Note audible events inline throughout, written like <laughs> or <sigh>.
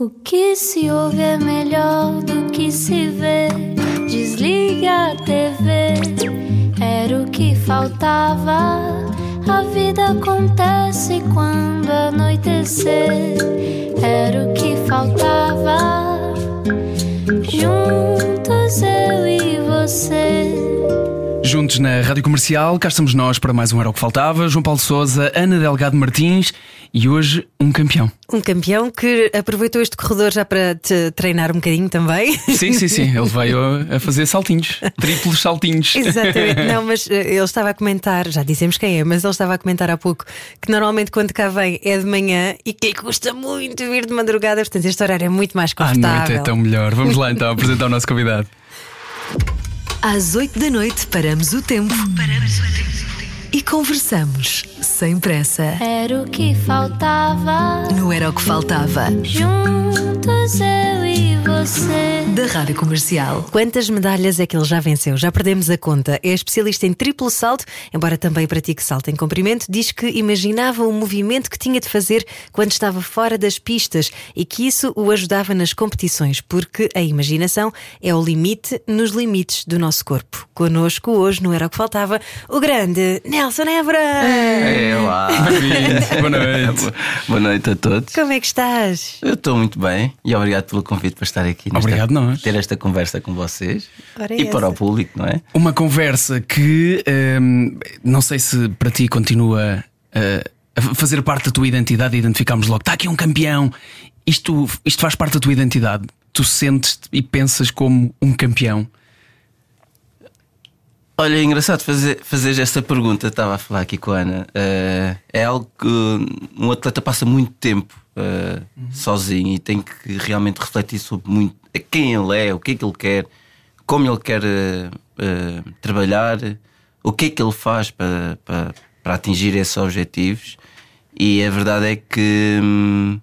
O que se ouve é melhor do que se vê. Desliga a TV, era o que faltava. A vida acontece quando anoitecer, era o que faltava. Juntos eu e você. Juntos na Rádio Comercial, cá estamos nós para mais um Era o que Faltava. João Paulo Souza, Ana Delgado Martins e hoje um campeão. Um campeão que aproveitou este corredor já para te treinar um bocadinho também. Sim, sim, sim. Ele veio <laughs> a fazer saltinhos, triplos saltinhos. Exatamente. Não, mas <laughs> eh, ele estava a comentar, já dissemos quem é, mas ele estava a comentar há pouco que normalmente quando cá vem é de manhã e que lhe custa muito vir de madrugada, portanto este horário é muito mais À confortável. noite é tão melhor. Vamos lá então apresentar o nosso convidado. Às 8 da noite paramos o tempo. E conversamos sem pressa. Era o que faltava. Não era o que faltava. Juntos eu e você. Da Rádio Comercial. Quantas medalhas é que ele já venceu? Já perdemos a conta. É especialista em triplo salto, embora também pratique salto em comprimento. Diz que imaginava o movimento que tinha de fazer quando estava fora das pistas e que isso o ajudava nas competições, porque a imaginação é o limite nos limites do nosso corpo. Conosco hoje não era o que faltava o grande Nelson Évora. É, olá. Boa noite. <laughs> Boa noite a todos. Como é que estás? Eu estou muito bem e obrigado pelo convite para estar aqui. nesta- Obrigado nós. Ter esta conversa com vocês Ora, e essa. para o público, não é? Uma conversa que hum, não sei se para ti continua uh, a fazer parte da tua identidade e identificamos logo, está aqui um campeão. Isto, isto faz parte da tua identidade. Tu sentes e pensas como um campeão. Olha, é engraçado fazer, fazer esta pergunta. Estava a falar aqui com a Ana. Eh, é algo que um atleta passa muito tempo eh, sozinho e tem que realmente refletir sobre muito quem ele é, o que é que ele quer, como ele quer eh, trabalhar, o que é que ele faz para, para, para atingir esses objetivos. E a verdade é que. hum,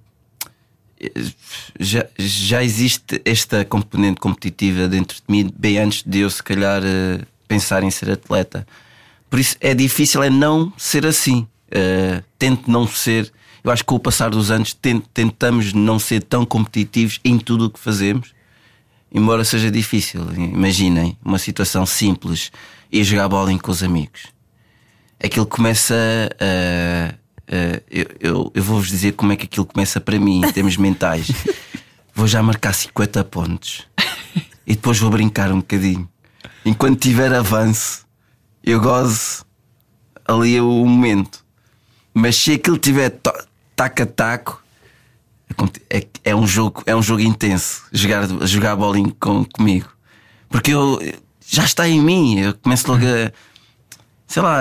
já, já existe esta componente competitiva dentro de mim bem antes de eu se calhar pensar em ser atleta. Por isso é difícil é não ser assim. Eh, tento não ser. Eu acho que com o passar dos anos ten- tentamos não ser tão competitivos em tudo o que fazemos. Embora seja difícil. Imaginem uma situação simples ir jogar bowling com os amigos. Aquilo começa a. a- eu, eu, eu vou-vos dizer como é que aquilo começa para mim em termos <laughs> mentais. Vou já marcar 50 pontos e depois vou brincar um bocadinho. Enquanto tiver avanço, eu gozo ali o momento. Mas se aquilo tiver taco a taco, é, é um jogo, é um jogo intenso jogar, jogar bowling com, comigo. Porque eu já está em mim, eu começo logo a sei lá,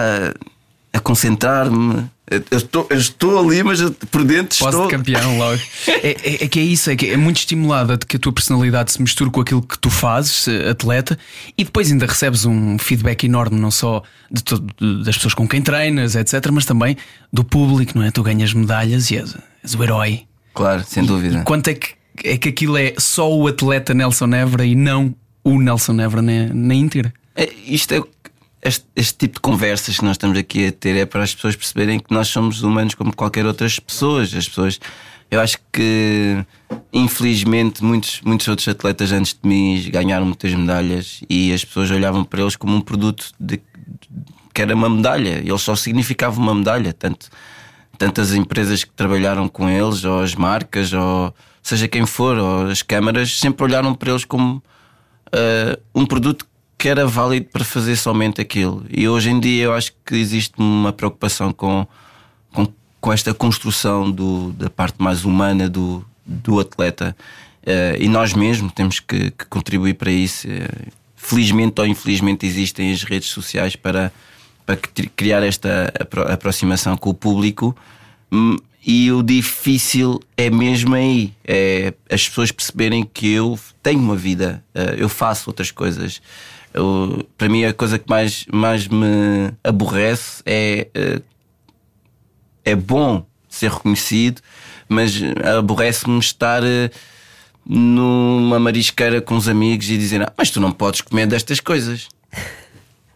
a concentrar-me. Eu estou, eu estou ali, mas por dentro Posse estou. de campeão logo. <laughs> É, é- é que é isso, é que é muito estimulada de que a tua personalidade se misture com aquilo que tu fazes, eh, atleta, e depois ainda recebes um feedback enorme, não só de de- das pessoas com quem treinas, etc., mas também do público, não é? Tu ganhas medalhas e és, és o herói. Claro, sem dúvida. Quanto é que, é que aquilo é só o atleta Nelson Évora e não o Nelson Évora na, na íntegra? É, isto é este, este tipo de conversas que nós estamos aqui a ter é para as pessoas perceberem que nós somos humanos como qualquer outras pessoas. As pessoas, eu acho que infelizmente muitos, muitos outros atletas antes de mim ganharam muitas medalhas e as pessoas olhavam para eles como um produto de, que era uma medalha. Eles só significavam uma medalha. Tanto, tantas empresas que trabalharam com eles, ou as marcas, ou seja quem for, ou as câmaras, sempre olharam para eles como uh, um produto que era válido para fazer somente aquilo. E hoje em dia eu acho que existe uma preocupação com, com, com esta construção do, da parte mais humana do, do atleta. Uh, e nós mesmos temos que, que contribuir para isso. Uh, felizmente ou infelizmente existem as redes sociais para, para cri- criar esta apro- aproximação com o público. Hum, E o difícil é mesmo aí, é as pessoas perceberem que eu tenho uma vida, eh, eu faço outras coisas. Eu- para mim, a coisa que mais, mais me aborrece é. eh, É bom ser reconhecido, mas aborrece-me estar eh, numa marisqueira com os amigos e dizer: ah, Mas tu não podes comer destas coisas.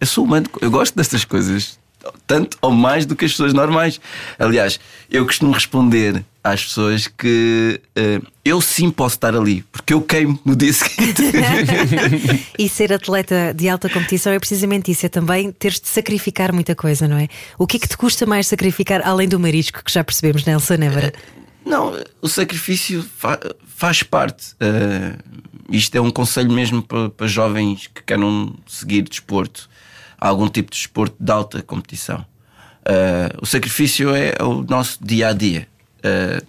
Eu sou humano, eu gosto destas coisas. Tanto ou mais do que as pessoas normais. Aliás, eu costumo responder às pessoas que uh, eu sim posso estar ali, porque eu queimo no dia seguinte. <laughs> e ser atleta de alta competição é precisamente isso, é também teres de sacrificar muita coisa, não é? O que é que te custa mais sacrificar, além do marisco, que já percebemos, Nelson Évora? Não, o sacrifício fa faz parte. Uh, isto é um conselho mesmo para, para jovens que queiram seguir desporto, algum tipo de desporto de alta competição. Uh, o sacrifício é o nosso dia a dia. Uh,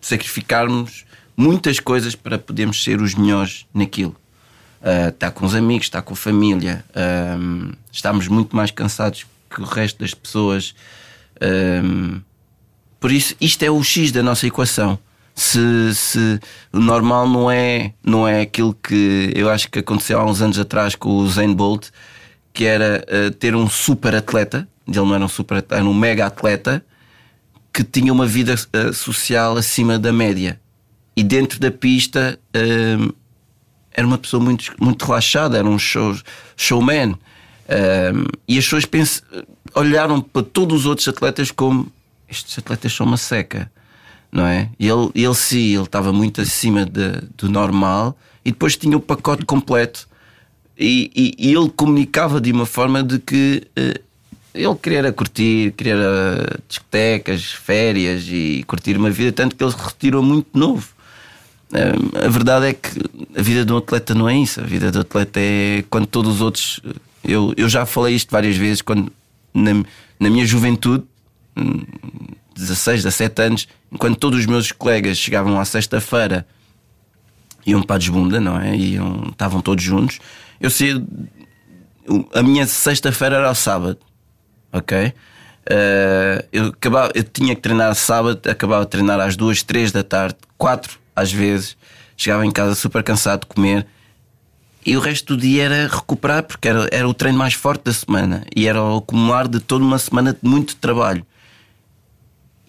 sacrificarmos muitas coisas para podermos ser os melhores naquilo. Uh, com os amigos, estar com a família, uh, estamos muito mais cansados que o resto das pessoas. Uh, por isso, isto é o X da nossa equação. Se, se o normal não é, não é aquilo que eu acho que aconteceu há uns anos atrás com o Zayn Bolt, que era ter um super atleta, ele não era um super atleta, era um mega atleta que tinha uma vida uh, social acima da média. E dentro da pista uh, era uma pessoa muito, muito relaxada, era um show, showman. Uh, e as pessoas pens, olharam para todos os outros atletas como estes atletas são uma seca, não é? E ele, ele sim, ele estava muito acima de, do normal e depois tinha o pacote completo. E, e, e ele comunicava de uma forma de que ele queria curtir, queria discotecas, férias e curtir uma vida, tanto que ele se retirou muito novo. Hum, a verdade é que a vida de um atleta não é isso. A vida do atleta é quando todos os outros. Eu, eu já falei isto várias vezes, quando na, na minha juventude, 16, hum, 17 anos, enquanto todos os meus colegas chegavam à sexta-feira, iam para a desbunda, não é? Iam, estavam todos juntos. Eu sei, a minha sexta-feira era ao sábado ok? Uh, eu, acabava, eu tinha que treinar sábado, acabava de treinar às duas, três da tarde, quatro às vezes. Chegava em casa super cansado de comer e o resto do dia era recuperar porque era, era o treino mais forte da semana e era o acumular de toda uma semana de muito trabalho.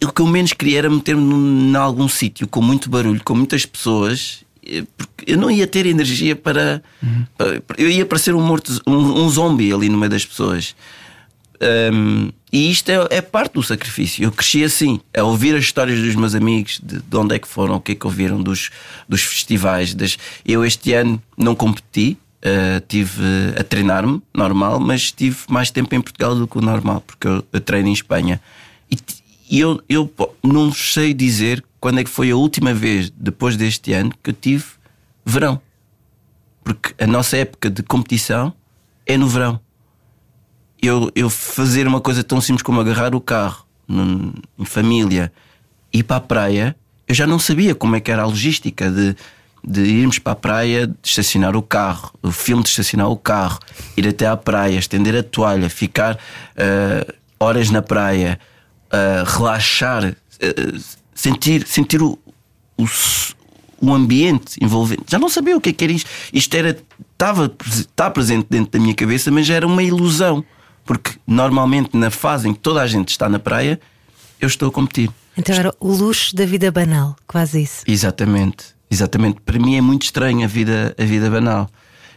E o que eu menos queria era meter-me em algum sítio com muito barulho, com muitas pessoas, eh, porque eu não ia ter energia para. Uhum. para eu ia parecer um morto, um, um zombie ali no meio das pessoas. Um, e isto é, é, parte do sacrifício. Eu cresci assim, a ouvir as histórias dos meus amigos, de, de onde é que foram, o que é que ouviram dos, dos festivais. Das... Eu este ano não competi, uh, tive a treinar-me, normal, mas tive mais tempo em Portugal do que o normal, porque eu, eu treino em Espanha. E, e eu, eu não sei dizer quando é que foi a última vez, depois deste ano, que eu tive verão. Porque a nossa época de competição é no verão eu, eu fazer uma coisa tão simples como agarrar o carro num, em família e ir para a praia, eu já não sabia como é que era a logística de, de irmos para a praia, de estacionar o carro, o filme de estacionar o carro, ir até à praia, estender a toalha, ficar uh, horas na praia, uh, relaxar, uh, sentir, sentir o, o, o ambiente envolvente. Já não sabia o que, é que era isto. Isto era, estava, está presente dentro da minha cabeça, mas era uma ilusão. Porque normalmente na fase em que toda a gente está na praia, eu estou a competir. Então era o luxo da vida banal, quase isso. Exatamente, exatamente. Para mim é muito estranho a vida, a vida banal.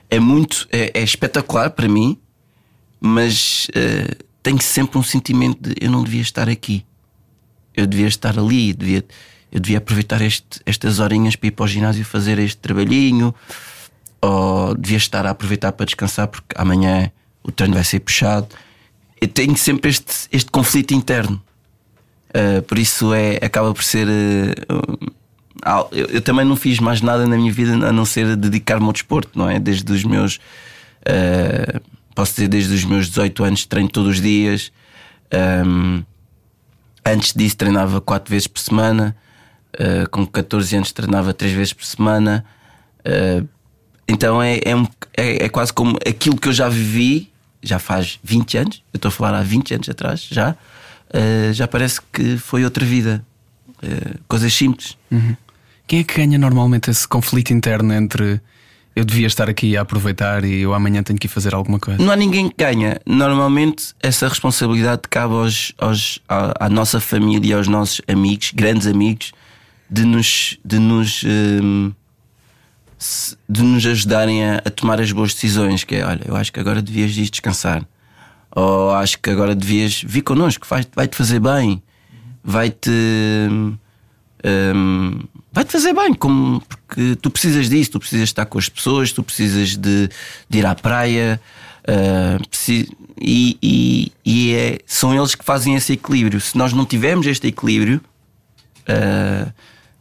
É muito, é, é espetacular para mim, mas uh, tenho sempre um sentimento de eu não devia estar aqui. Eu devia estar ali, devia, eu devia aproveitar este, estas horinhas para ir para o ginásio fazer este trabalhinho, ou devia estar a aproveitar para descansar porque amanhã o treino vai ser puxado. Eu tenho sempre este, este conflito interno. Uh, por isso é, acaba por ser. Uh, eu, eu, também não fiz mais nada na minha vida a não ser dedicar-me ao desporto, não é? Desde os meus. Uh, posso dizer, desde os meus 18 anos treino todos os dias. Um, antes disso treinava 4 vezes por semana. com 14 anos treinava 3 vezes por semana. então é, é, é, é quase como aquilo que eu já vivi já faz 20 anos, eu estou a falar há 20 anos atrás, já, uh, já parece que foi outra vida. Uh, coisas simples. Uhum. Quem é que ganha normalmente esse conflito interno entre eu devia estar aqui a aproveitar e eu amanhã tenho que ir fazer alguma coisa? Não há ninguém que ganha. Normalmente essa responsabilidade cabe aos, aos, à, à nossa família, aos nossos amigos, grandes amigos, de nos, de nos uh, de nos ajudarem a, a, tomar as boas decisões. Que é, olha, eu acho que agora devias ir descansar. Ou acho que agora devias vir connosco, vai-te fazer bem, vai-te hum, vai-te fazer bem, como, porque tu precisas disso, tu precisas estar com as pessoas, tu precisas de, de ir à praia. Uh, e, e, e é, são eles que fazem esse equilíbrio. Se nós não tivermos este equilíbrio, uh,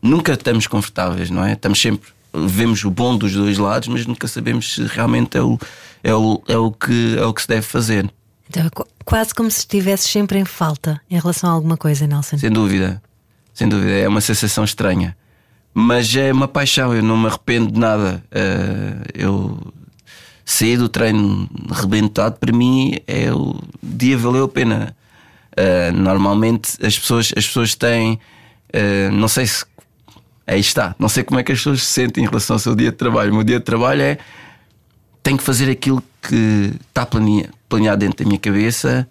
nunca estamos confortáveis, não é? Estamos sempre, vemos o bom dos dois lados, mas nunca sabemos se realmente é o, é o, é o, que, é o que se deve fazer. Então, é quase como se estivesse sempre em falta em relação a alguma coisa, Nelson. Sem dúvida, sem dúvida, é uma sensação estranha. Mas é uma paixão, eu não me arrependo de nada. Uh, eu sair do treino rebentado, para mim, é o dia valeu a pena. Uh, normalmente as pessoas, as pessoas têm, uh, não sei se aí está, não sei como é que as pessoas se sentem em relação ao seu dia de trabalho. O meu dia de trabalho é tenho que fazer aquilo que está planeado dentro da minha cabeça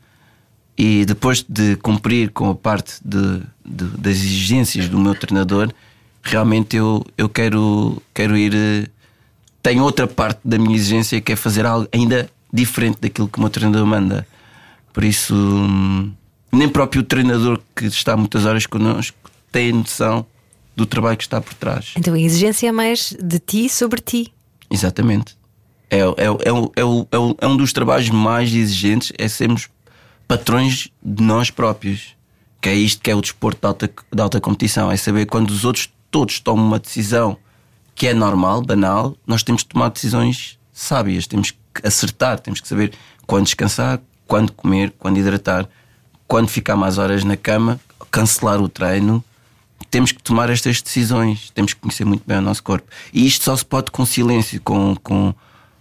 e depois de cumprir com a parte de, de, das exigências do meu treinador, realmente eu, eu quero, quero ir tem outra parte da minha exigência que é fazer algo ainda diferente daquilo que o meu treinador manda. Por isso, hum, nem próprio treinador que está muitas horas connosco tem noção do trabalho que está por trás. Então a exigência é mais de ti sobre ti. Exatamente. É, é, é, é, é um dos trabalhos mais exigentes, é sermos patrões de nós próprios. Que é isto que é o desporto de alta, de alta competição, é saber quando os outros todos tomam uma decisão que é normal, banal, nós temos que tomar decisões sábias, temos que acertar, temos que saber quando descansar, quando comer, quando hidratar, quando ficar mais horas na cama, cancelar o treino. Temos que tomar estas decisões, temos que conhecer muito bem o nosso corpo. E isto só se pode com silêncio, com, com,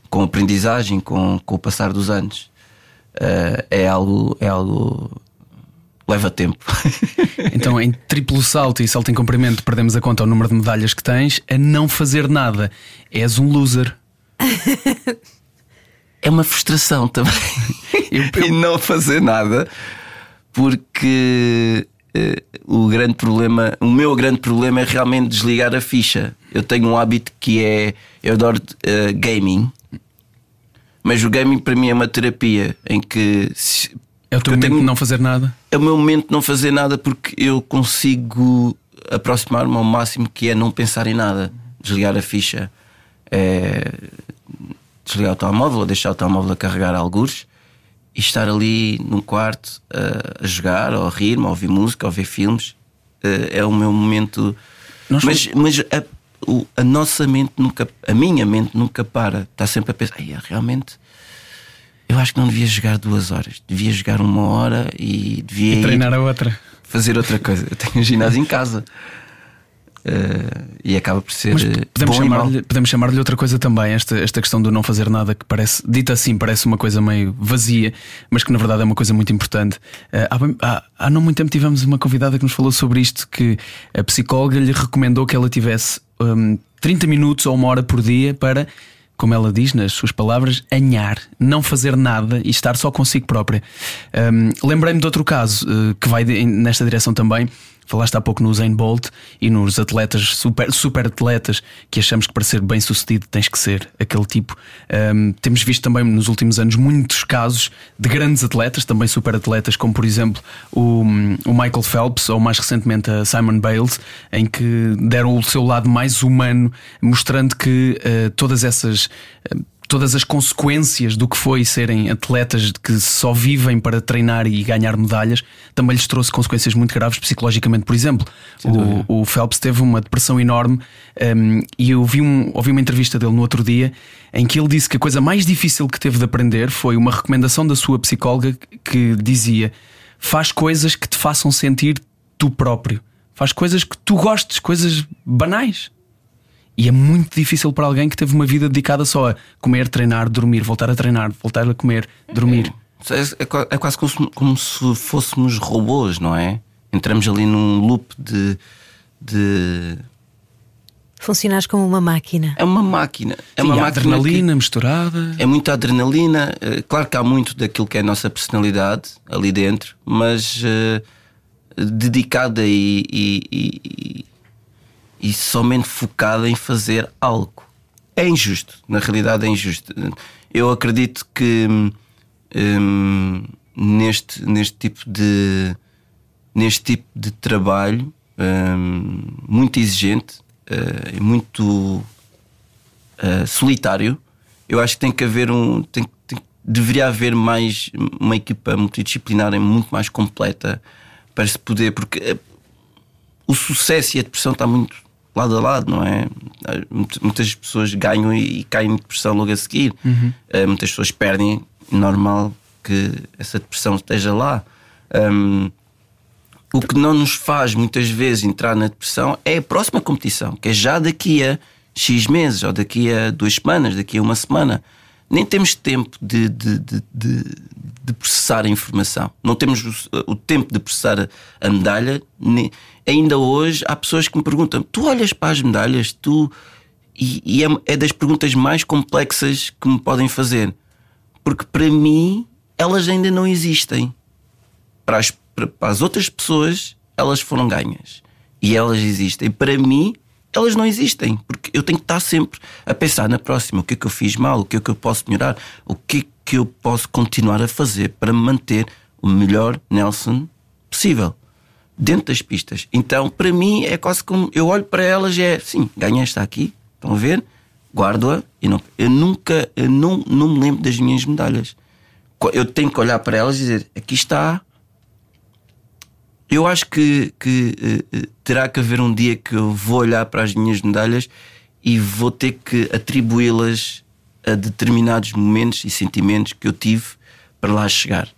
com aprendizagem, com, com o passar dos anos. Uh, é algo, é algo leva tempo. <laughs> então, em triplo salto e salto em comprimento, perdemos a conta ao número de medalhas que tens. A não fazer nada, és um loser. <laughs> é uma frustração também. Eu, eu... e não fazer nada, porque o grande problema, o meu grande problema é realmente desligar a ficha. Eu tenho um hábito que é. Eu adoro uh, gaming. Mas o gaming para mim é uma terapia em que é o teu momento tenho... de não fazer nada? É o meu momento de não fazer nada porque eu consigo aproximar-me ao máximo que é não pensar em nada, desligar a ficha, é... desligar o telemóvel, ou deixar o telemóvel a carregar alguns e estar ali num quarto a, a jogar, ou a rir, a ouvir música, a ouvir filmes. É, é o meu momento. Nós mas fomos... mas a, a, nossa mente nunca, a minha mente nunca para, está sempre a pensar, realmente eu acho que não devia jogar duas horas, devia jogar uma hora e devia. E treinar a outra. Fazer outra coisa. Eu tenho um ginásio em casa. Uh, e acaba por ser. Mas eh, podemos chamar-lhe chamar outra coisa também, esta, esta questão do não fazer nada, que parece, dita assim, parece uma coisa meio vazia, mas que na verdade é uma coisa muito importante. Uh, há, há, há, não muito tempo tivemos uma convidada que nos falou sobre isto: que a psicóloga lhe recomendou que ela tivesse um, 30 minutos ou uma hora por dia para como ela diz nas suas palavras, anhar, não fazer nada e estar só consigo própria. Um, Lembrei-me de outro caso uh, que vai de, nesta direção também. Falaste há pouco no Zayn Bolt e nos atletas, super, super atletas, que achamos que para ser bem sucedido tens que ser aquele tipo. Um, temos visto também nos últimos anos muitos casos de grandes atletas, também super atletas, como por exemplo o, o Michael Phelps ou mais recentemente a Simon Bales, em que deram o seu lado mais humano, mostrando que uh, todas essas. Uh, todas as consequências do que foi serem atletas que só vivem para treinar e ganhar medalhas, também lhes trouxe consequências muito graves psicologicamente. Por exemplo, o, o, Phelps teve uma depressão enorme um, e eu vi um, ouvi uma entrevista dele no outro dia em que ele disse que a coisa mais difícil que teve de aprender foi uma recomendação da sua psicóloga que dizia: faz coisas que te façam sentir tu próprio. Faz coisas que tu gostes, coisas banais. E é muito difícil para alguém que teve uma vida dedicada só a comer, treinar, dormir, voltar a treinar, voltar a comer, dormir. É, é, é quase como, como, se fôssemos robôs, não é? Entramos ali num loop de. de... Funcionas como uma máquina. É uma máquina. É Sim, uma máquina adrenalina misturada. É muita adrenalina. Eh, claro que há muito daquilo que é a nossa personalidade ali dentro, mas uh, dedicada e, e, e e somente focada em fazer algo. É injusto, na realidade é injusto. Eu acredito que hum, neste, neste tipo de neste tipo de trabalho hum, muito exigente uh, muito uh, solitário. Eu acho que tem que haver um. Tem, tem, deveria haver mais uma equipa multidisciplinar muito mais completa para se poder. Porque uh, o sucesso e a depressão está muito lado a lado, não é? Muitas pessoas ganham e, caem em depressão logo a seguir. Uhum. muitas pessoas perdem, normal que essa depressão esteja lá. Um, o que não nos faz muitas vezes entrar na depressão é a próxima competição, que é já daqui a X meses, ou daqui a duas semanas, daqui a uma semana. Nem temos tempo de, de, de, de, de processar a informação. Não temos o, o tempo de processar a, a medalha. Nem, ainda hoje há pessoas que me perguntam: tu olhas para as medalhas, tu. E, e é, é das perguntas mais complexas que me podem fazer. Porque para mim elas ainda não existem. Para as, para as outras pessoas, elas foram ganhas. E elas existem. Para mim, elas não existem. Porque eu tenho que estar sempre a pensar na próxima: o que é que eu fiz mal, o que é que eu posso melhorar, o que é que eu posso continuar a fazer para manter o melhor Nelson possível dentro das pistas. Então, para mim, é quase como eu olho para elas e é sim, ganhei esta aqui, estão a ver? Guardo-a e não. Eu nunca, eu não, não me lembro das minhas medalhas eu tenho que olhar para elas e dizer: aqui está. Eu acho que, que uh, terá que haver um dia que eu vou olhar para as minhas medalhas e vou ter que atribuí-las a determinados momentos e sentimentos que eu tive para lá chegar.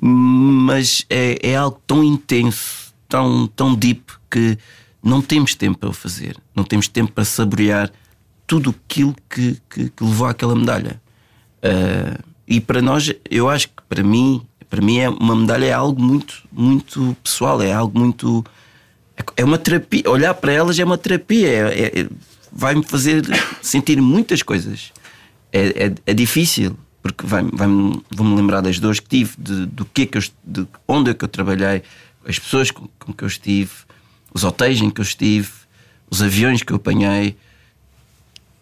Mas é, é algo tão intenso, tão, tão deep, que não temos tempo para o fazer. Não temos tempo para saborear tudo aquilo que, que, que levou àquela medalha. Uh, e para nós, eu acho que para mim, para mim é uma medalha é algo muito, muito pessoal, é algo muito é uma terapia. Olhar para elas é uma terapia, é, é, vai-me fazer sentir muitas coisas. É, é, é difícil, porque vai, vai vou-me lembrar das dores que tive, de, do que é que eu, de onde é que eu trabalhei, as pessoas com, com que eu estive, os hotéis em que eu estive, os aviões que eu apanhei.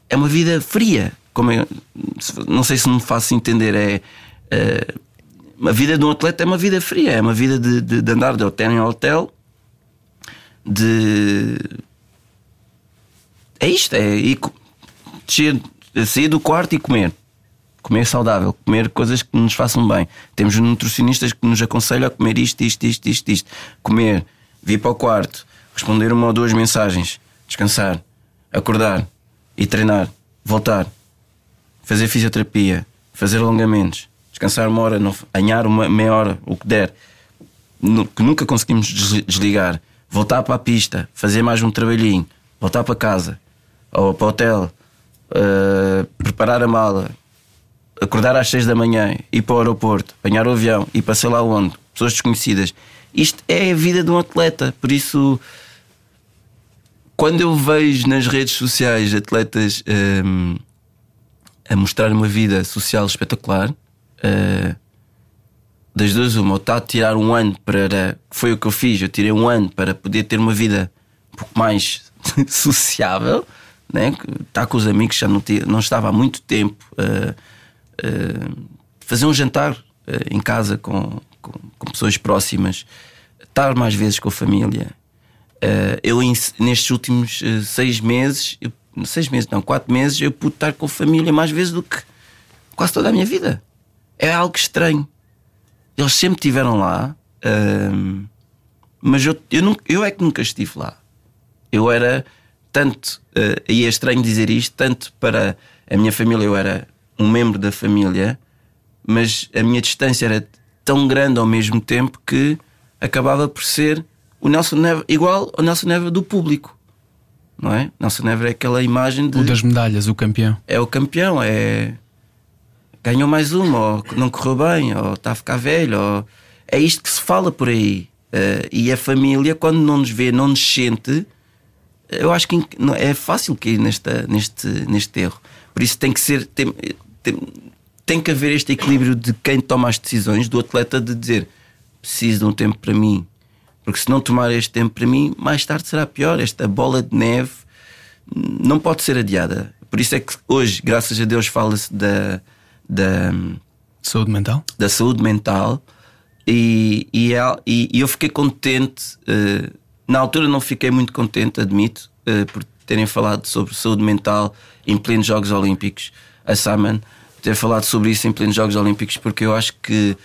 É uma vida fria como é, não sei se me faço entender, é, é a vida de um atleta é uma vida fria, é uma vida de, de, de andar de hotel em hotel, de é isto, é ir, sair do quarto e comer. Comer saudável, comer coisas que nos façam bem. Temos nutricionistas que nos aconselham a comer isto, isto, isto, isto, isto. Comer, vir para o quarto, responder uma ou duas mensagens, descansar, acordar e treinar, voltar fazer fisioterapia, fazer alongamentos, descansar uma hora, anhar uma meia hora, o que der, que nunca conseguimos desligar, voltar para a pista, fazer mais um trabalhinho, voltar para casa ou para o hotel, uh, preparar a mala, acordar às seis da manhã, ir para o aeroporto, apanhar o avião, ir para sei lá onde, pessoas desconhecidas. Isto é a vida de um atleta, por isso quando eu vejo nas redes sociais atletas um, a mostrar uma vida social espetacular. Uh, das duas, uma, ou está a tirar um ano para. Foi o que eu fiz, eu tirei um ano para poder ter uma vida um pouco mais <laughs> sociável, né? estar com os amigos, já não, não estava há muito tempo. Uh, fazer um jantar em casa com, com, com, pessoas próximas, estar mais vezes com a família. eu, nestes últimos seis meses, eu seis meses, não, quatro meses, eu pude estar com a família mais vezes do que quase toda a minha vida. É algo estranho. Eles sempre estiveram lá, mas eu, eu, nunca, eu é que nunca estive lá. Eu era tanto, e é estranho dizer isto, tanto para a minha família, eu era um membro da família, mas a minha distância era tão grande ao mesmo tempo que acabava por ser o Nelson Neva igual ao Nelson Neva do público não é? Nelson Neves é aquela imagem de. O das medalhas, o campeão. É o campeão, é. Ganhou mais uma, ou não correu bem, ou está a ficar velho, ou... é isto que se fala por aí. Uh, e a família, quando não nos vê, não nos sente, eu acho que é fácil cair nesta, neste, neste erro. Por isso tem que ser. Tem, tem, tem que haver este equilíbrio de quem toma as decisões, do atleta, de dizer preciso de um tempo para mim, porque se não tomar este tempo para mim, mais tarde será pior. Esta bola de neve não pode ser adiada. Por isso é que hoje, graças a Deus, fala-se da, da saúde mental. Da saúde mental. E, e, é, e eu fiquei contente uh, na altura não fiquei muito contente, admito, uh, por terem falado sobre saúde mental em plenos Jogos Olímpicos. A Simon ter falado sobre isso em plenos Jogos Olímpicos, porque eu acho que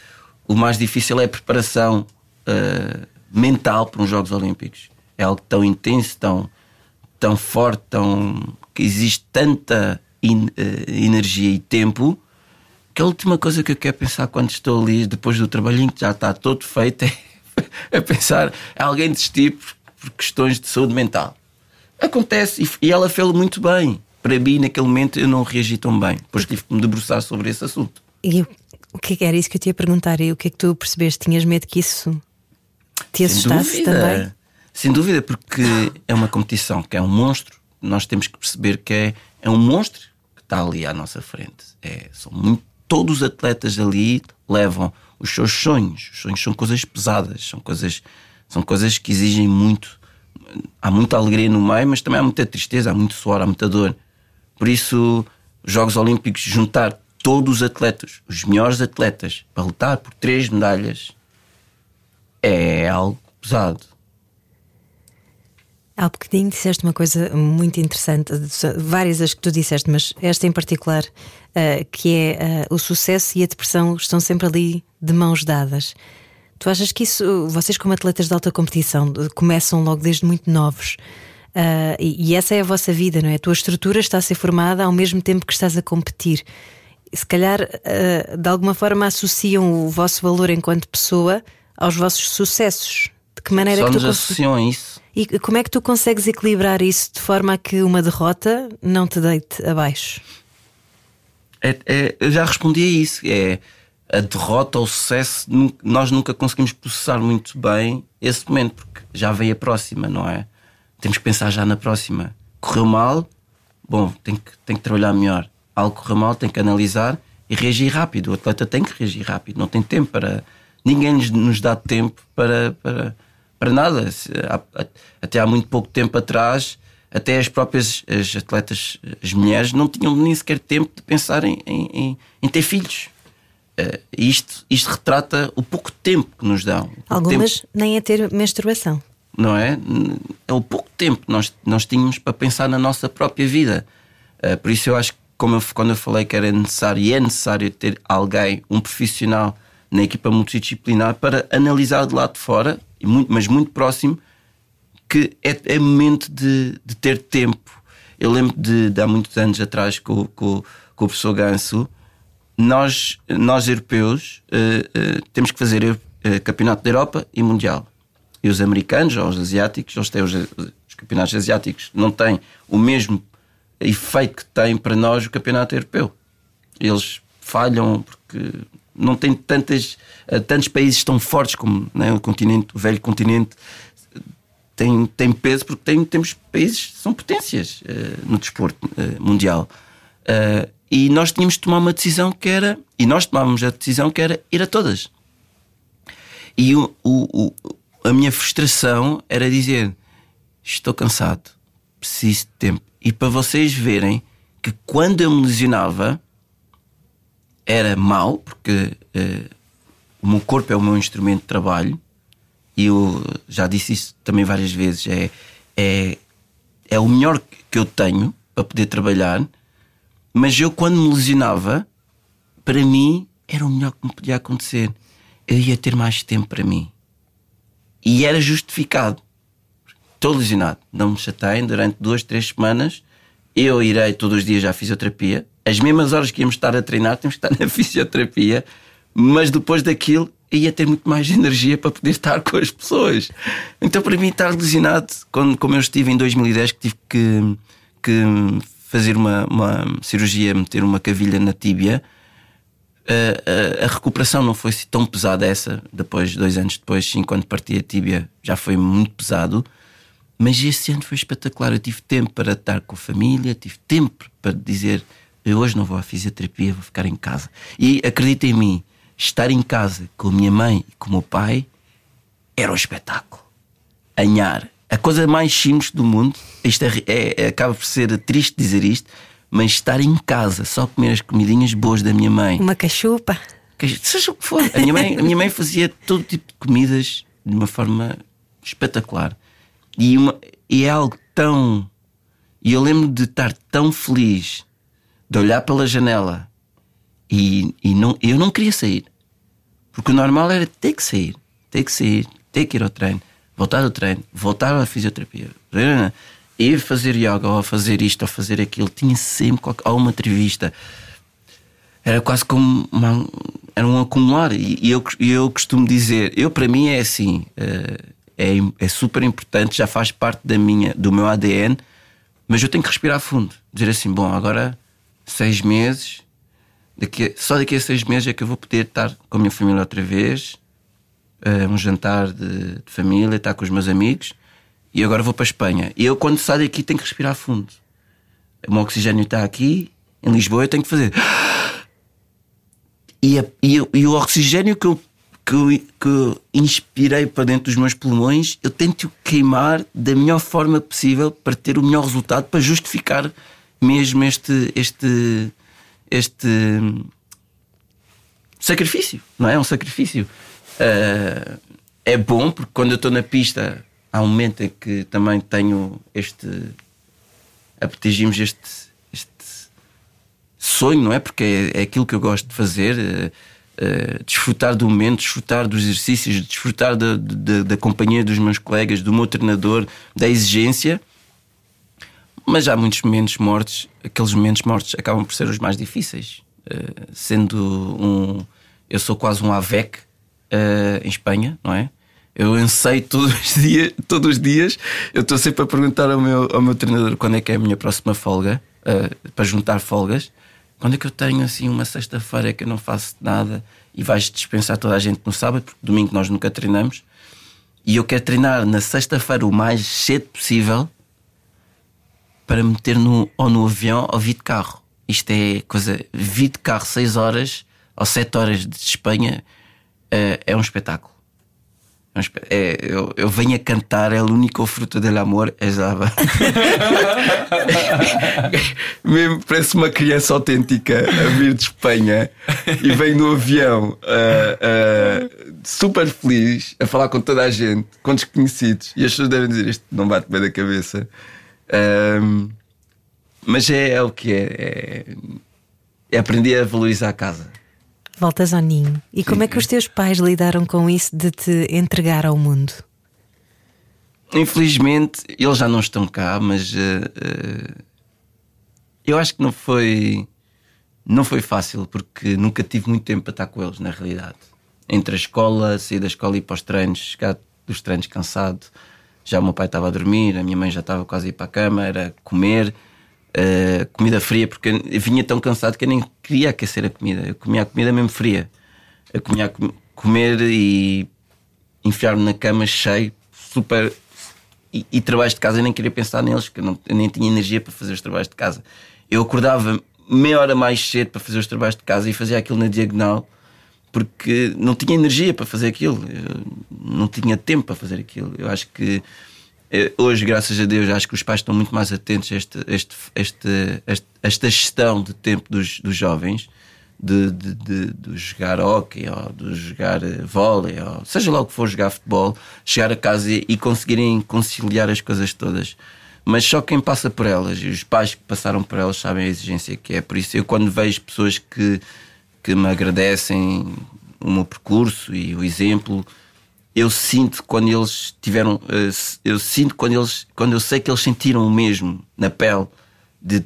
o mais difícil é a preparação uh, mental para uns Jogos Olímpicos. É algo tão intenso, tão, tão forte, tão, que existe tanta in, uh, energia e tempo que a última coisa que eu quero pensar quando estou ali, depois do trabalhinho que já está todo feito, é, <laughs> é pensar alguém desistir por, por questões de saúde mental. Acontece e, e ela fez muito bem. Para mim, naquele momento, eu não reagi tão bem. Depois tive que me debruçar sobre esse assunto. E o que, é que era isso que eu te ia perguntar? E o que é que tu percebeste? Tinhas medo que isso te assustasse também? Sem dúvida, porque é uma competição que é um monstro. Nós temos que perceber que é, é um monstro que está ali à nossa frente. É, são muito, todos os atletas ali levam os seus sonhos. Os sonhos são coisas pesadas, são coisas, são coisas que exigem muito. Há muita alegria no meio, mas também há muita tristeza, há muito suor, há muita dor. Por isso, os Jogos Olímpicos, juntar todos os atletas, os melhores atletas, para lutar por três medalhas, é algo pesado. Há bocadinho disseste uma coisa muito interessante, várias as que tu disseste, mas esta em particular, uh, que é uh, o sucesso e a depressão estão sempre ali de mãos dadas. Tu achas que isso, vocês como atletas de alta competição, começam logo desde muito novos? Uh, e, e, essa é a vossa vida, não é? A tua estrutura está a ser formada ao mesmo tempo que estás a competir. Se calhar, de alguma forma, associam o vosso valor enquanto pessoa aos vossos sucessos. De que maneira Só é que tu nos associam a isso e como é que tu consegues equilibrar isso de forma a que uma derrota não te deite abaixo? É, é, eu já respondi a isso. É a derrota ou o sucesso, nós nunca conseguimos processar muito bem esse momento, porque já vem a próxima, não é? Temos que pensar já na próxima. Correu mal, bom, tem que, tem que trabalhar melhor. Algo correu mal, tem que analisar e reagir rápido. O atleta tem que reagir rápido, não tem tempo para. Ninguém nos dá tempo para, para para nada. Até há muito pouco tempo atrás, até as próprias as atletas, as mulheres, não tinham nem sequer tempo de pensar em, em, em ter filhos. Uh, isto, isto retrata o pouco tempo que nos dão. Algumas tempo, nem a ter menstruação. Não é? É o pouco tempo que nós, nós tínhamos para pensar na nossa própria vida. Uh, por isso eu acho que, como eu, quando eu falei que era necessário e é necessário ter alguém, um profissional na equipa multidisciplinar para analisar de lado de fora muito, mas muito próximo, que é, é momento de, de, ter tempo. Eu lembro de, de, há muitos anos atrás com, com, com o professor Ganso, nós, nós europeus uh, uh, temos que fazer campeonato da Europa e Mundial. E os americanos ou os asiáticos, eles têm os, os campeonatos asiáticos, não têm o mesmo efeito que tem para nós o campeonato europeu. Eles falham porque não tem tantas, eh, tantos países tão fortes como né, o continente, o velho continente tem, tem peso porque tem, temos países que são potências uh, no desporto uh, mundial. Uh, e nós tínhamos de tomar uma decisão que era, e nós tomávamos a decisão que era ir a todas. E o, o, a minha frustração era dizer: estou cansado, preciso de tempo. E para vocês verem que quando eu me lesionava, era mau, porque uh, o meu corpo é o meu instrumento de trabalho, e eu já disse isso também várias vezes: é, é, é o melhor que eu tenho para poder trabalhar, mas eu, quando me lesionava, para mim era o melhor que me podia acontecer. Eu ia ter mais tempo para mim. E era justificado. Estou lesionado, não me chateiem, durante duas, três semanas eu irei todos os dias à fisioterapia, as mesmas horas que íamos estar a treinar, temos que estar <laughs> na fisioterapia, mas depois daquilo ia ter muito mais <laughs> energia para poder estar com as pessoas. Então, para mim, estar lesionado, quando, como eu estive em 2010, que tive que, que fazer uma, uma cirurgia, meter uma cavilha na tíbia, a, recuperação não foi assim tão pesada essa. Depois, dois anos depois, sim, quando parti a tíbia, já foi muito pesado. Mas esse ano foi espetacular. Eu tive tempo para estar com a família, tive tempo para dizer eu hoje não vou à fisioterapia, vou ficar em casa. E acredita em mim, estar em casa com a minha mãe e com o meu pai era um espetáculo. Anhar. A coisa mais simples do mundo, isto é, é, acaba por ser triste dizer isto, mas estar em casa, só comer as comidinhas boas da minha mãe. Uma cachupa. Seja o que for. A minha mãe, a minha mãe fazia todo tipo de comidas de uma forma espetacular. E, uma, e é algo tão. E eu lembro de estar tão feliz de olhar pela janela e, e não, eu não queria sair. Porque o normal era ter que sair, ter que sair, ter que ir ao treino, voltar ao treino, voltar à fisioterapia, ir fazer yoga, ou fazer isto, ou fazer aquilo. Tinha sempre ou uma entrevista. Era quase como uma, era um acumular. E, e eu, eu costumo dizer, eu para mim é assim, eh, é, é super importante, já faz parte da minha, do meu ADN, mas eu tenho que respirar fundo. Dizer assim, bom, agora seis meses, daqui, só daqui a seis meses é que eu vou poder estar com a minha família outra vez, uh, um jantar de, de, família, estar com os meus amigos, e agora vou para a Espanha. E eu, quando saio daqui, tenho que respirar fundo. O meu oxigênio está aqui, em Lisboa, eu tenho que fazer. E, a, e, e o oxigênio que eu que eu, que eu inspirei para dentro dos meus pulmões, eu tento queimar da melhor forma possível para ter o melhor resultado, para justificar mesmo este, este, este sacrifício, não é? É um sacrifício. Uh, é bom porque quando eu estou na pista há um momento em que também tenho este. atingimos este, este sonho, não é? Porque é, é aquilo que eu gosto de fazer. Uh, desfrutar do momento, desfrutar dos exercícios, desfrutar da, da, da, companhia dos meus colegas, do meu treinador, da exigência. Mas há muitos momentos mortos, aqueles momentos mortos acabam por ser os mais difíceis. Uh, sendo um. Eu sou quase um AVEC uh, em Espanha, não é? Eu anseio todos os <laughs> dias, todos os dias eu estou sempre a perguntar ao meu, ao meu treinador quando é que é a minha próxima folga, uh, para juntar folgas. Quando é que eu tenho assim uma sexta-feira que eu não faço nada e vais dispensar toda a gente no sábado, porque domingo nós nunca treinamos, e eu quero treinar na sexta-feira o mais cedo possível para meter no, ou no avião ou vir de carro. Isto é coisa. Vir de carro 6 horas ou 7 horas de Espanha é, é um espetáculo. É, eu, eu venho a cantar é o único fruto del amor é Java. <laughs> Mesmo parece uma criança autêntica a vir de Espanha e vem no avião uh, uh, super feliz a falar com toda a gente, com desconhecidos. E as pessoas devem dizer isto não bate bem da cabeça. Um, mas é, é, o que é, é. É aprender a valorizar a casa. Voltas ao ninho. E como é que os teus pais lidaram com isso de te entregar ao mundo? Infelizmente, eles já não estão cá, mas uh, uh, eu acho que não foi não foi fácil porque nunca tive muito tempo para estar com eles, na realidade. Entre a escola, sair da escola e ir para os treinos, chegar dos treinos cansado. Já o meu pai estava a dormir, a minha mãe já estava quase a ir para a cama, era comer uh, comida fria, porque eu vinha tão cansado que eu nem queria aquecer a comida. Eu comia a comida mesmo fria. Eu comia a com comer e enfiar-me na cama cheio, super. E, e trabalhos de casa eu nem queria pensar neles, porque eu, não, eu nem tinha energia para fazer os trabalhos de casa. Eu acordava meia hora mais cedo para fazer os trabalhos de casa e fazia aquilo na diagonal porque não tinha energia para fazer aquilo, eu não tinha tempo para fazer aquilo. Eu acho que hoje, graças a Deus, acho que os pais estão muito mais atentos a este, este, este, esta gestão de tempo dos, dos jovens, de, de, de, de, jogar hockey, ou de jogar eh, vôlei, ou seja lá o que for jogar futebol, chegar a casa e, e conseguirem conciliar as coisas todas. Mas só quem passa por elas e os pais que passaram por elas sabem a exigência que é. Por isso, eu quando vejo pessoas que, que me agradecem o meu percurso e o exemplo eu sinto quando eles tiveram, eh, eu sinto quando eles, quando eu sei que eles sentiram o mesmo na pele de,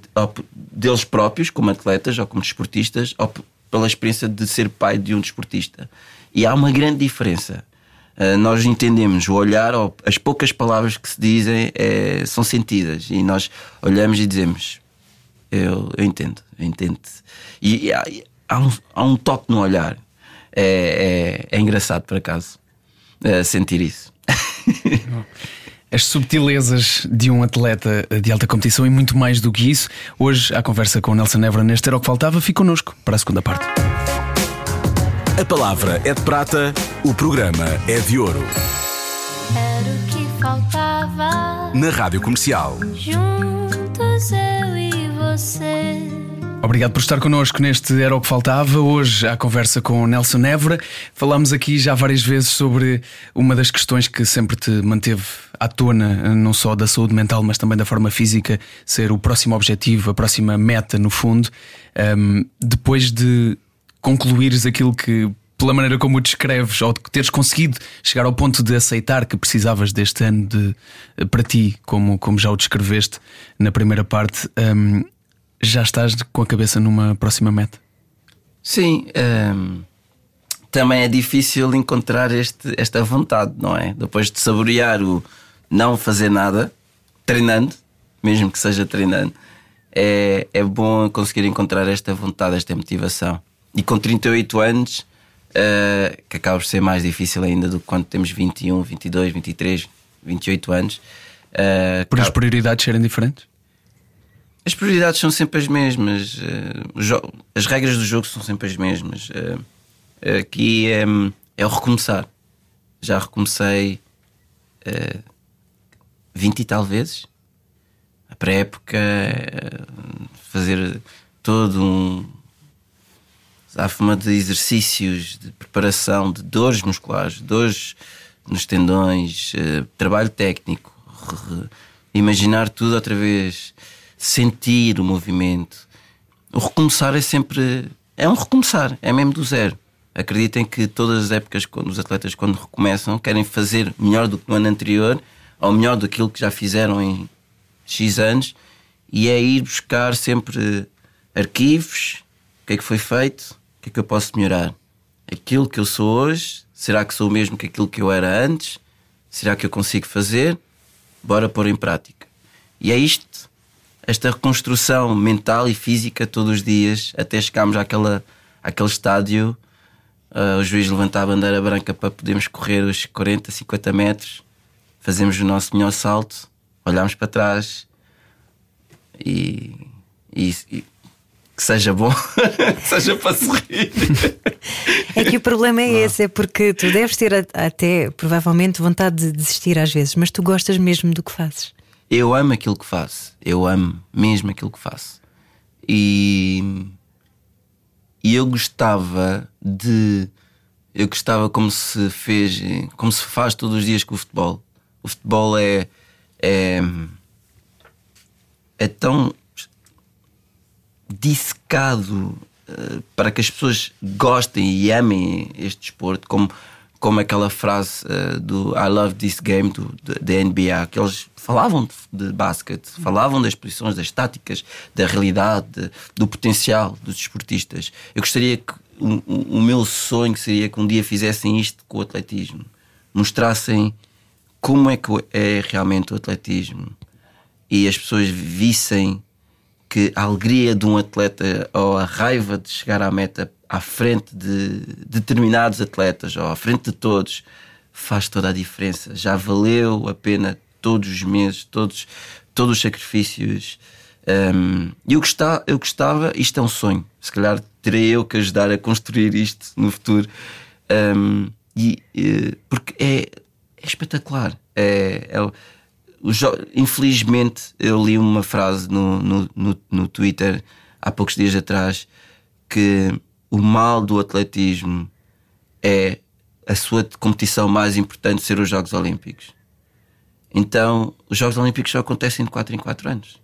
deles próprios, como atletas ou como desportistas, ou pela experiência de ser pai de um desportista. E há uma grande diferença. Uh, nós entendemos o olhar, as poucas palavras que se dizem é, são sentidas, e nós olhamos e dizemos: Eu, eu entendo, eu entendo. E há, há, um, há um toque no olhar. É, é, é engraçado, por acaso uh, sentir isso. <laughs> As subtilezas de um atleta de alta competição e muito mais do que isso. Hoje, a conversa com o Nelson Évora neste Era o que Faltava, fica connosco para a segunda parte. A palavra é de prata, o programa é de ouro. Era o que faltava. Na Rádio Comercial. Juntos eu e você. Obrigado por estar connosco neste Era o que Faltava. Hoje, à conversa com Nelson Évora, falámos aqui já várias vezes sobre uma das questões que sempre te manteve à tona, não só da saúde mental, mas também da forma física, ser o próximo objetivo, a próxima meta, no fundo. Um, depois de concluires aquilo que, pela maneira como o descreves, ou de teres conseguido chegar ao ponto de aceitar que precisavas deste ano de, para ti, como, como já o descreveste na primeira parte, um, já estás com a cabeça numa próxima meta? Sim. Um, também é difícil encontrar este, esta vontade, não é? Depois de saborear o não fazer nada, treinando, mesmo que seja treinando, é, é bom conseguir encontrar esta vontade, esta motivação. E com 38 anos, uh, que acaba por ser mais difícil ainda do que quando temos 21, 22, 23, 28 anos. Uh, por as prioridades serem diferentes? As prioridades são sempre as mesmas, uh, as regras do jogo são sempre as mesmas. Uh, aqui é, é o recomeçar. Já recomecei uh, 20 e tal vezes. A pré-época, fazer todo um zafama de exercícios, de preparação, de dores musculares, dores nos tendões, trabalho técnico, imaginar tudo outra vez, sentir o movimento. O recomeçar é sempre. É um recomeçar, é mesmo do zero. Acreditem que todas as épocas, quando os atletas, quando recomeçam, querem fazer melhor do que no ano anterior ou melhor do que já fizeram em X anos e é ir buscar sempre arquivos, o que é que foi feito, o que é que eu posso melhorar. Aquilo que eu sou hoje, será que sou o mesmo que aquilo que eu era antes? Será que eu consigo fazer? Bora pôr em prática. E é isto, esta reconstrução mental e física todos os dias, até chegarmos àquela, àquele estádio Uh, o juiz levanta a bandeira branca para podermos correr os 40, 50 metros, fazemos o nosso melhor salto, olhamos para trás e, e, e que seja bom, <laughs> que seja para sorrir. É que o problema é esse, é porque tu deves ter até provavelmente vontade de desistir às vezes, mas tu gostas mesmo do que fazes. Eu amo aquilo que faço, eu amo mesmo aquilo que faço. E e eu gostava de. Eu gostava como se fez, como se faz todos os dias com o futebol. O futebol é. é, é tão dissecado uh, para que as pessoas gostem e amem este desporto, como como aquela frase uh, do I love this game do, da NBA, que eles falavam de, de basquete, falavam das posições, das táticas, da realidade, de, do potencial dos desportistas. Eu gostaria que o, o, meu sonho seria que um dia fizessem isto com o atletismo, mostrassem como é que é realmente o atletismo e as pessoas vissem que a alegria de um atleta ou a raiva de chegar à meta à frente de determinados atletas ou à frente de todos faz toda a diferença. Já valeu a pena todos os meses, todos, todos os sacrifícios. Um, eu, gostava, eu gostava, isto é um sonho, se calhar terei eu que ajudar a construir isto no futuro. Um, e, e, porque é, é espetacular. É, é, infelizmente, eu li uma frase no, no, no, no Twitter há poucos dias atrás que o mal do atletismo é a sua competição mais importante ser os Jogos Olímpicos. Então, os Jogos Olímpicos só acontecem de 4 em 4 anos.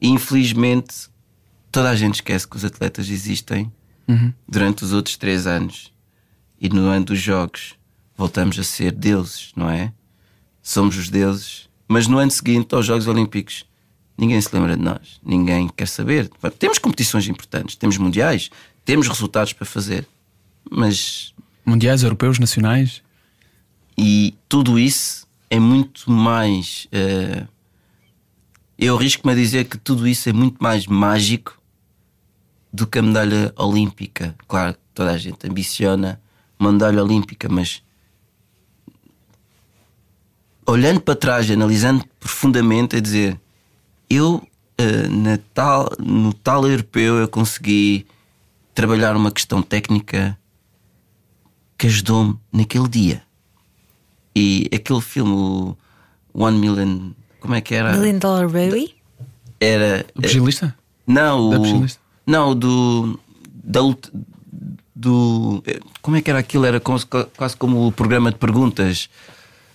E infelizmente, toda a gente esquece que os atletas existem uhum. durante os outros 3 anos. E no ano dos Jogos voltamos a ser deuses, não é? Somos os deuses. Mas no ano seguinte, aos Jogos Olímpicos, ninguém se lembra de nós, ninguém quer saber. Temos competições importantes, temos mundiais, temos resultados para fazer, mas. Mundiais, europeus, nacionais? E tudo isso é muito mais. Uh, eu arrisco-me a dizer que tudo isso é muito mais mágico do que a medalha olímpica. Claro, toda a gente ambiciona uma medalha olímpica, mas olhando para trás, analisando profundamente, é dizer eu uh, na tal, no tal europeu eu consegui trabalhar uma questão técnica que ajudou-me naquele dia. E aquele filme, o One Million, como é que era? Million Dollar Baby? Era. O pugilista? Não, o, não, do. Da luta. Do. Como é que era aquilo? Era quase como o programa de perguntas.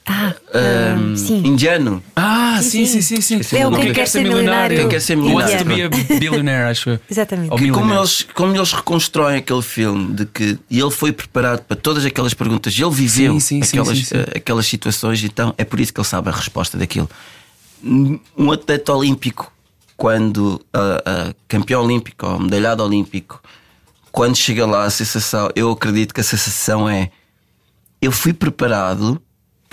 Ah, Ahm, sim. indiano. Ah, Sim, sim, sim. sim, sim. É o Quem. Quer Ser Milionário. Quem Quer Ser Who Wants to Milionário. be a billionaire, acho eu. Exatamente. Que como eles, como eles reconstroem aquele filme de que ele foi preparado para todas aquelas perguntas, ele viveu Sim, sim, aquelas, sim, sim. eh, aquelas situações, então é por isso que ele sabe a resposta daquilo. Um atleta olímpico, quando ah, ah, campeão olímpico ou medalhado olímpico, quando chega lá, a sensação, eu acredito que a sensação é eu fui preparado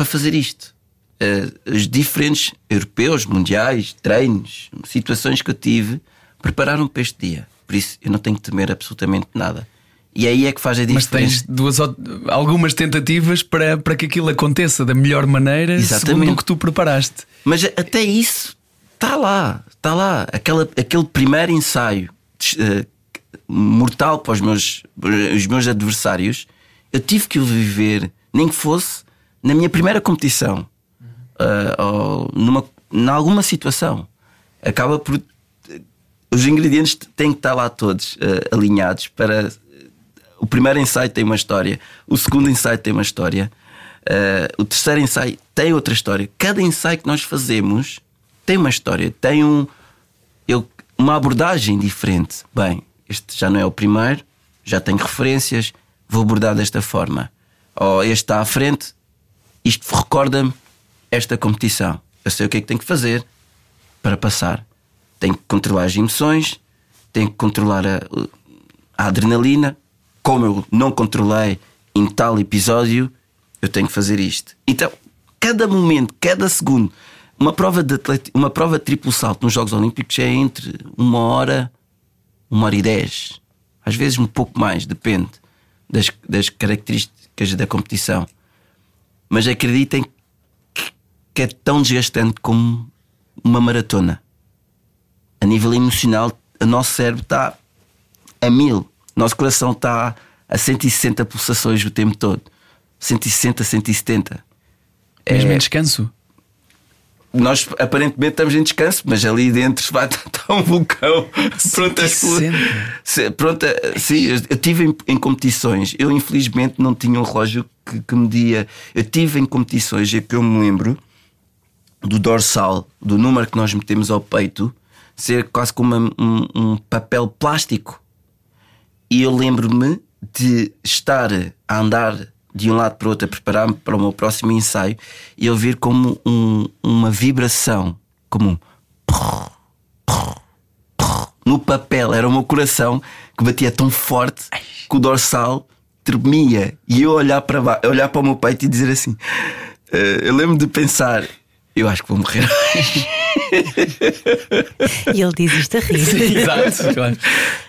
para fazer isto. Eh, os diferentes europeus, mundiais, treinos, situações que eu tive, prepararam-me para este dia. Por isso eu não tenho que temer absolutamente nada. E aí é que faz a Mas diferença. tens duas, algumas tentativas para, para que aquilo aconteça da melhor maneira Exatamente. segundo o que tu preparaste. Mas até isso está lá, está lá. Aquela, aquele primeiro ensaio eh, mortal para os meus, os meus adversários, eu tive que o viver, nem que fosse na minha primeira competição, eh, ou numa, em alguma situação. Acaba por. Os ingredientes têm que estar lá todos eh, alinhados para. O primeiro ensaio tem uma história, o segundo ensaio tem uma história, eh, o terceiro ensaio tem outra história. Cada ensaio que nós fazemos tem uma história, tem um, eu, uma abordagem diferente. Bem, este já não é o primeiro, já tenho referências, vou abordar desta forma. Ou este está à frente, isto recorda-me esta competição. Eu sei o que é que tenho que fazer para passar. Tenho que controlar as emoções, tenho que controlar a, a adrenalina. Como eu não controlei em tal episódio, eu tenho que fazer isto. Então, cada momento, cada segundo, uma prova de, atleti- uma prova de triplo salto nos Jogos Olímpicos é entre uma hora, uma hora e dez. Às vezes um pouco mais, depende das, das características da competição. Mas acreditem que- é tão desgastante como uma maratona. A nível emocional, o nosso cérebro está a mil. O nosso coração está a 160 pulsações o tempo todo. 160, 170. Mesmo É- em descanso. Nós aparentemente estamos em descanso, mas ali dentro vai <laughs> estar um vulcão pronto a explodir. 160. Se- Pronto, sim, eu eu tive em, em competições. Eu infelizmente não tinha um relógio que, que media. Eu tive em competições, é que eu me lembro do dorsal, do número que nós metemos ao peito, ser quase como uma- um, um papel plástico. E eu lembro-me de estar a andar de um lado para o outro, a preparar-me para o meu próximo ensaio e ouvir como um- uma vibração, como um no papel. Era o meu coração que batia tão forte que o dorsal tremia. E eu olhar para, olhar para o meu peito e dizer assim: eh, Eu lembro de pensar, eu acho que vou morrer. <laughs> E ele diz isto a rir. Exato. <laughs> claro.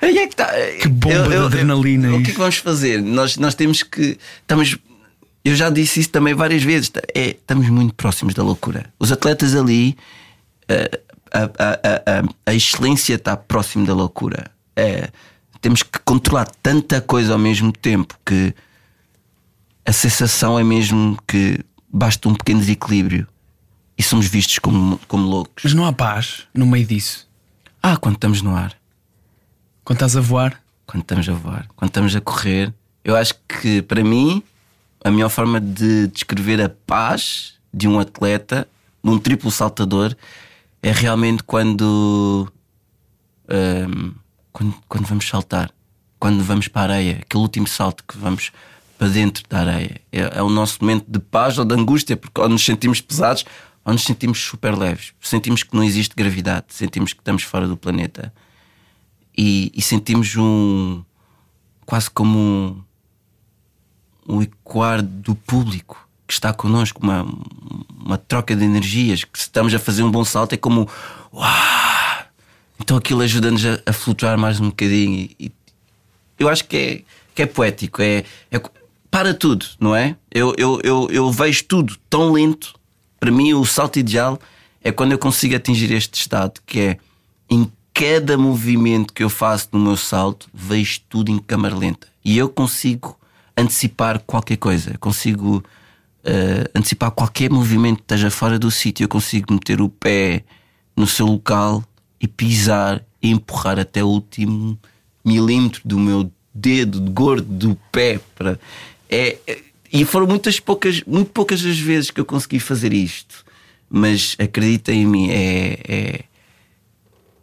Aí é que tá. Que bomba de adrenalina O aí. que é que vamos fazer? Nós, nós temos que. Estamos. Eu já disse isso também várias vezes. tá- É, estamos muito próximos da loucura. Os atletas ali, eh, a, a, a, a, a excelência está próximo da loucura. É, temos que controlar tanta coisa ao mesmo tempo que a sensação é mesmo que basta um pequeno desequilíbrio e somos vistos como, como loucos. Mas não há paz no meio disso. Ah, quando estamos no ar. Quando estás a voar, quando estamos a voar, quando estamos a correr. Eu acho que para mim a melhor forma de descrever a paz de um atleta, de um triplo saltador, é realmente quando, ahm, quando quando vamos saltar, quando vamos para a areia, aquele último salto que vamos para dentro da areia. É, é o nosso momento de paz ou de angústia, porque ou nos sentimos pesados ou nos sentimos super leves. Sentimos que não existe gravidade, sentimos que estamos fora do planeta e, e sentimos um quase como um, um do público que está connosco, uma, uma troca de energias, que se estamos a fazer um bom salto é como uau! Então aquilo ajuda-nos a, a flutuar mais um bocadinho e, e eu acho que é, que é poético, é, é- para tudo, não é? Eu, eu, eu, eu vejo tudo tão lento. Para mim, o salto ideal é quando eu consigo atingir este estado, que é em cada movimento que eu faço no meu salto, vejo tudo em câmara lenta. E eu consigo antecipar qualquer coisa, consigo eh, antecipar qualquer movimento que esteja fora do sítio, eu consigo meter o pé no seu local e pisar e empurrar até o último milímetro do meu dedo gordo do pé para é, é- E foram muitas poucas, muito poucas as vezes que eu consegui fazer isto. Mas acredita em mim, é, é,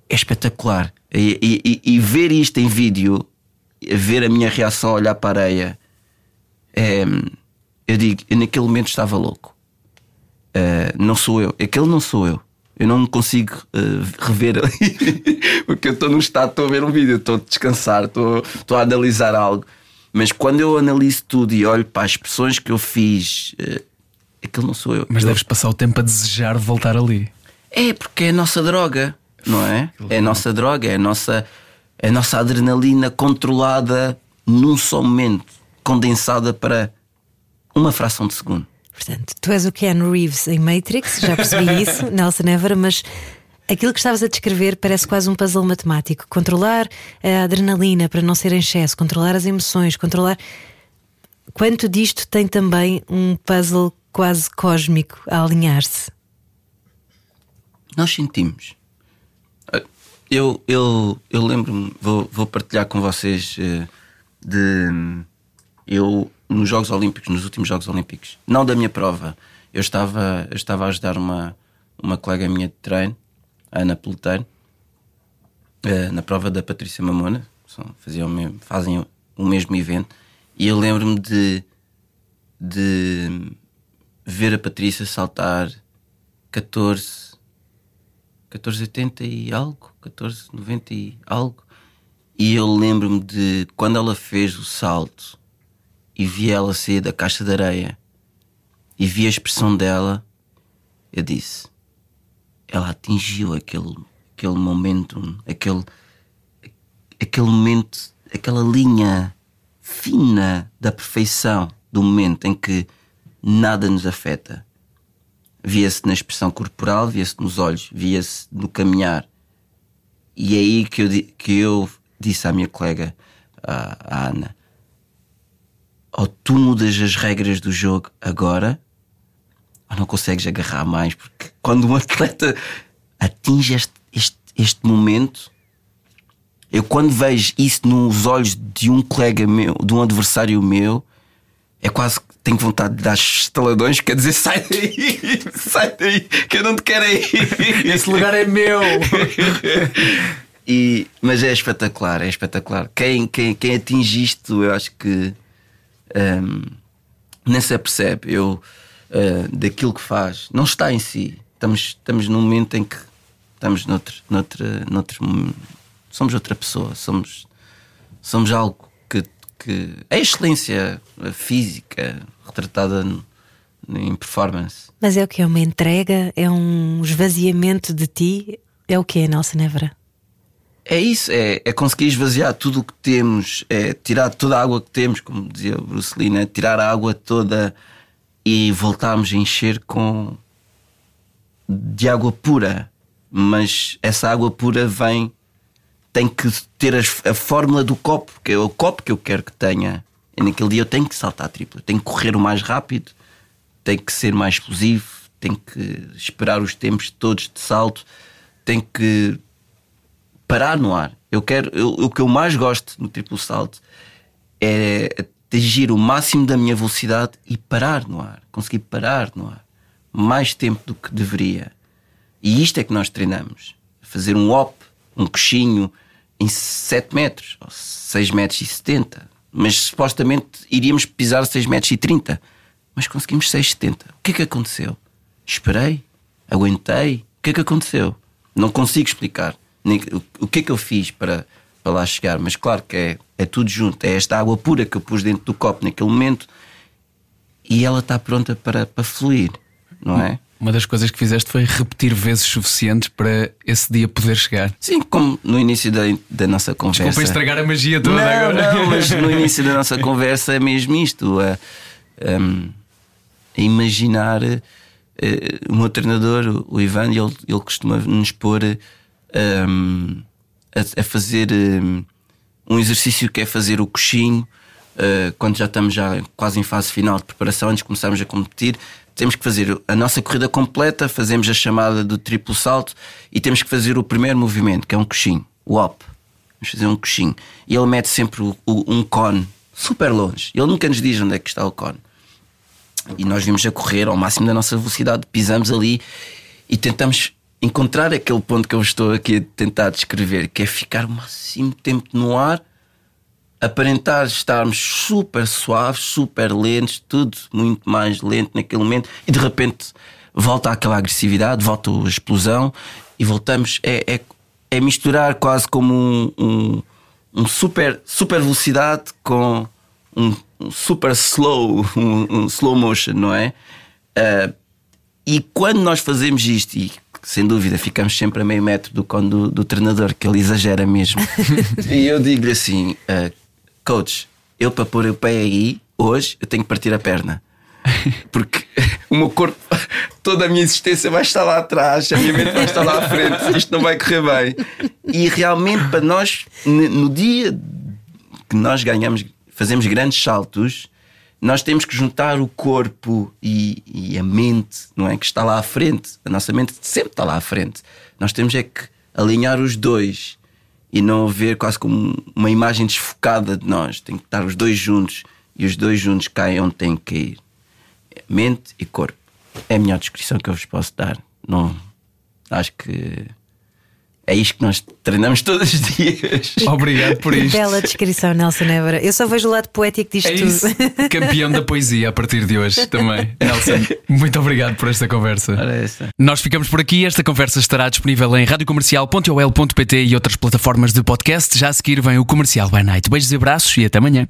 é espetacular. E, e- e- ver isto em vídeo, ver a minha reação a olhar para a areia, é, eu digo, eu naquele momento estava louco. Uh, não sou eu, aquele não sou eu. Eu não consigo uh, rever <laughs> ali, porque eu estou num estado, estou a ver um vídeo, estou a descansar, estou a analisar algo. Mas quando eu analiso tudo e olho para as expressões que eu fiz, uh, aquele não sou eu. Mas Eu- deves passar o tempo a desejar voltar ali. é porque é a nossa droga, não é? É a nossa droga, é a nossa, é a nossa adrenalina controlada num só momento, condensada para uma fração de segundo. Portanto, tu és o Ken Reeves em Matrix, já percebi <laughs> isso, Nelson Évora, mas aquilo que estavas a descrever parece quase um puzzle matemático. Controlar a adrenalina para não ser em excesso, controlar as emoções, controlar. Quanto disto tem também um puzzle quase cósmico a alinhar-se? Nós sentimos. Eu, eu, eu lembro-me, vou, vou partilhar com vocês eh, de. Eu, nos Jogos Olímpicos, nos últimos Jogos Olímpicos, não da minha prova, eu estava, eu estava a ajudar uma, uma colega minha de treino, Ana Peloteiro, eh, na prova da Patrícia Mamona, faziam fazem o mesmo evento, e eu lembro-me de, de ver a Patrícia saltar 14, 1480 e algo, 1490 e algo. E eu lembro-me de quando ela fez o salto e vi ela sair da caixa de areia e vi a expressão dela, eu disse: ela atingiu aquele, aquele momento, aquele, aquele momento, aquela linha fina da perfeição do momento em que nada nos afeta. Via-se na expressão corporal, via-se nos olhos, via-se no caminhar. E é aí que eu, que eu disse à minha colega, à, à Ana: ou tu mudas as regras do jogo agora, não consegues agarrar mais, porque quando um atleta atinge este, este, este momento, eu quando vejo isso nos olhos de um colega meu, de um adversário meu, é quase que tenho vontade de dar estaladões, quer dizer, <laughs> sai daí, sai daí, que eu não te quero aí. <laughs> Esse lugar é meu! <laughs> E, mas é espetacular, é espetacular. Quem, quem, quem atinge isto, eu acho que hum, nem se apercebe. Eu, ah, daquilo que faz, não está em si. Estamos, estamos num momento em que estamos noutro, noutro, noutro somos outra pessoa, somos, somos algo que, que é a excelência física retratada no- em performance. Mas é o que? É uma entrega? É um esvaziamento de ti? É o que é, Nelson Évora? É isso, é, é conseguir esvaziar tudo o que temos, é tirar toda a água que temos, como dizia o Bruce Lee, né? tirar a água toda e voltarmos a encher com de água pura. Mas essa água pura vem, tem que ter as- a fórmula do copo, que é o copo que eu quero que tenha. E naquele dia eu tenho que saltar triplo, tenho que correr o mais rápido, tenho que ser mais explosivo, tenho que esperar os tempos todos de salto, tenho que parar no ar. Eu quero, eu- o que eu mais gosto no triplo salto é atingir o máximo da minha velocidade e parar no ar, conseguir parar no ar mais tempo do que deveria. E isto é que nós treinamos: fazer um hop, um coxinho em 7 metros, ou 6 metros e 70. Mas supostamente iríamos pisar 6 metros e 30. Mas conseguimos 6,70. O que é que aconteceu? Esperei, aguentei. O que é que aconteceu? Não consigo explicar. O que é que eu fiz para, para lá chegar? Mas claro que é, é tudo junto. É esta água pura que eu pus dentro do copo naquele momento e ela está pronta para, para fluir, não é? Uma das coisas que fizeste foi repetir vezes suficientes para esse dia poder chegar. Sim, como no início da, da nossa conversa. Desculpa estragar a magia toda não, agora. Não, mas <laughs> no início da nossa conversa é mesmo isto: a, a imaginar eh, o meu treinador, o Ivan, ele, ele costuma nos pôr um, a, a fazer um, um exercício que é fazer o coxinho. uh, quando já estamos já quase em fase final de preparação, antes de começarmos a competir, temos que fazer a nossa corrida completa, fazemos a chamada do triplo salto e temos que fazer o primeiro movimento, que é um coxinho, o hop. Vamos fazer um coxinho. E ele mete sempre o- o- um cone super longe. Ele nunca nos diz onde é que está o cone. e nós vimos a correr ao máximo da nossa velocidade, pisamos ali e tentamos encontrar aquele ponto que eu estou aqui a tentar descrever, que é ficar o máximo tempo no ar, aparentar estarmos super suaves, super lentos, tudo muito mais lento naquele momento, e de repente volta aquela agressividade, volta a explosão e voltamos. É, é, é misturar quase como um, um, um super, super velocidade com um, um super slow, um, slow motion, não é? Uh, e quando nós fazemos isto, e sem dúvida ficamos sempre a meio metro do do, do treinador, que ele exagera mesmo, <laughs> e eu digo-lhe assim: uh, Coach, eu para pôr o pé aí, hoje, eu tenho que partir a perna. <laughs> Porque <laughs> o meu corpo, toda a minha existência vai estar lá atrás, a minha mente vai estar lá à frente, isto não vai correr bem. E realmente, para nós, no dia que nós ganhamos, fazemos grandes saltos, nós temos que juntar o corpo e, e, a mente, não é? Que está lá à frente. A nossa mente sempre está lá à frente. Nós temos é que alinhar os dois e não ver quase como uma imagem desfocada de nós. Tem que estar os dois juntos e os dois juntos caem onde têm que ir mente e corpo. É a melhor descrição que eu vos posso dar. Não, acho que é isto que nós treinamos todos os dias. <laughs> Obrigado por isto. Bela descrição, Nelson Évora. Eu só vejo o lado poético disto é isso. tudo. <laughs> Campeão da poesia a partir de hoje também. <laughs> Nelson, muito obrigado por esta conversa. Nós ficamos por aqui. Esta conversa estará disponível em radiocomercial.ol.pt e outras plataformas de podcast. Já a seguir vem o Comercial by Night. Beijos e abraços e até amanhã.